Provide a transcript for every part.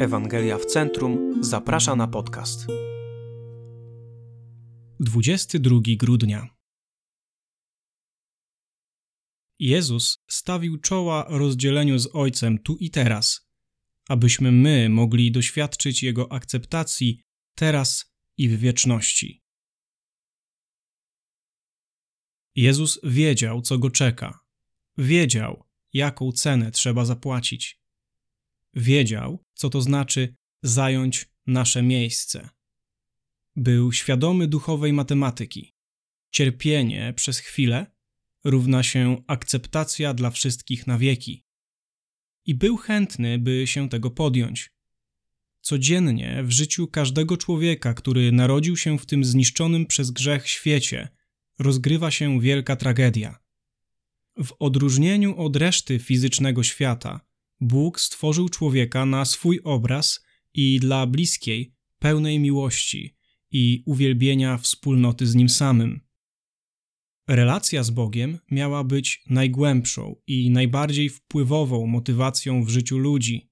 Ewangelia w Centrum zaprasza na podcast. 22 grudnia. Jezus stawił czoła rozdzieleniu z Ojcem tu i teraz, abyśmy my mogli doświadczyć Jego akceptacji teraz i w wieczności. Jezus wiedział, co go czeka. Wiedział, jaką cenę trzeba zapłacić wiedział, co to znaczy zająć nasze miejsce. Był świadomy duchowej matematyki. Cierpienie przez chwilę równa się akceptacja dla wszystkich na wieki. I był chętny, by się tego podjąć. Codziennie w życiu każdego człowieka, który narodził się w tym zniszczonym przez grzech świecie, rozgrywa się wielka tragedia. W odróżnieniu od reszty fizycznego świata, Bóg stworzył człowieka na swój obraz i dla bliskiej, pełnej miłości i uwielbienia wspólnoty z nim samym. Relacja z Bogiem miała być najgłębszą i najbardziej wpływową motywacją w życiu ludzi.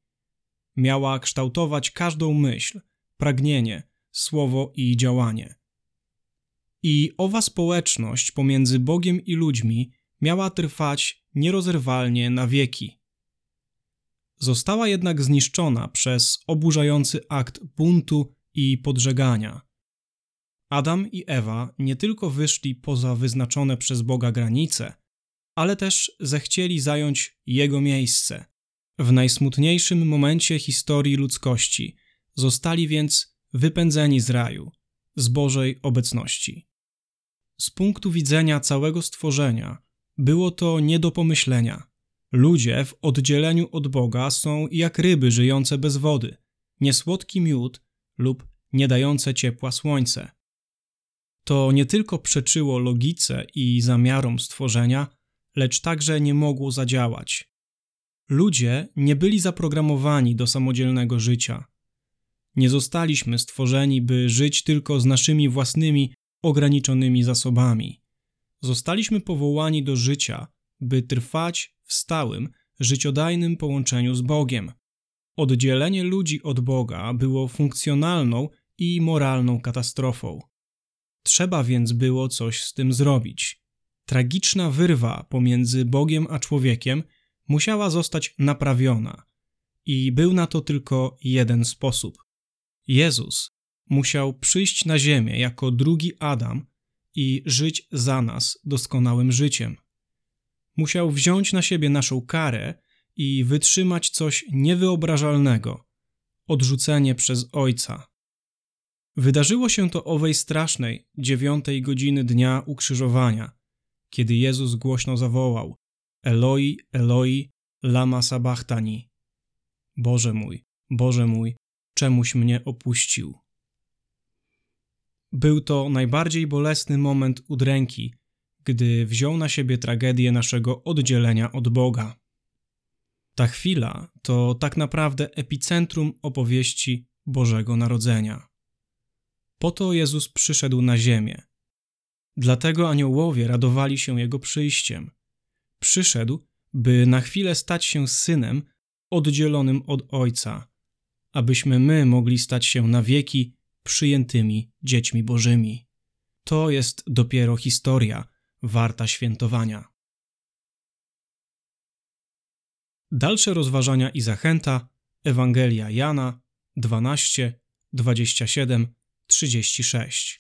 Miała kształtować każdą myśl, pragnienie, słowo i działanie. I owa społeczność pomiędzy Bogiem i ludźmi miała trwać nierozerwalnie na wieki. Została jednak zniszczona przez oburzający akt buntu i podżegania. Adam i Ewa nie tylko wyszli poza wyznaczone przez Boga granice, ale też zechcieli zająć Jego miejsce. W najsmutniejszym momencie historii ludzkości zostali więc wypędzeni z raju, z Bożej obecności. Z punktu widzenia całego stworzenia było to nie do pomyślenia – Ludzie w oddzieleniu od Boga są jak ryby żyjące bez wody, niesłodki miód lub nie dające ciepła słońce. To nie tylko przeczyło logice i zamiarom stworzenia, lecz także nie mogło zadziałać. Ludzie nie byli zaprogramowani do samodzielnego życia. Nie zostaliśmy stworzeni, by żyć tylko z naszymi własnymi ograniczonymi zasobami. Zostaliśmy powołani do życia, by trwać w stałym, życiodajnym połączeniu z Bogiem. Oddzielenie ludzi od Boga było funkcjonalną i moralną katastrofą. Trzeba więc było coś z tym zrobić. Tragiczna wyrwa pomiędzy Bogiem a człowiekiem musiała zostać naprawiona. I był na to tylko jeden sposób. Jezus musiał przyjść na ziemię jako drugi Adam i żyć za nas doskonałym życiem musiał wziąć na siebie naszą karę i wytrzymać coś niewyobrażalnego odrzucenie przez Ojca. Wydarzyło się to owej strasznej dziewiątej godziny dnia ukrzyżowania, kiedy Jezus głośno zawołał: Eloi, Eloi, lama sabachthani. Boże mój, Boże mój, czemuś mnie opuścił. Był to najbardziej bolesny moment udręki, gdy wziął na siebie tragedię naszego oddzielenia od Boga. Ta chwila to tak naprawdę epicentrum opowieści Bożego Narodzenia. Po to Jezus przyszedł na ziemię. Dlatego aniołowie radowali się Jego przyjściem. Przyszedł, by na chwilę stać się synem oddzielonym od Ojca, abyśmy my mogli stać się na wieki przyjętymi dziećmi Bożymi. To jest dopiero historia, warta świętowania. Dalsze rozważania i zachęta Ewangelia Jana 12, 27, 36.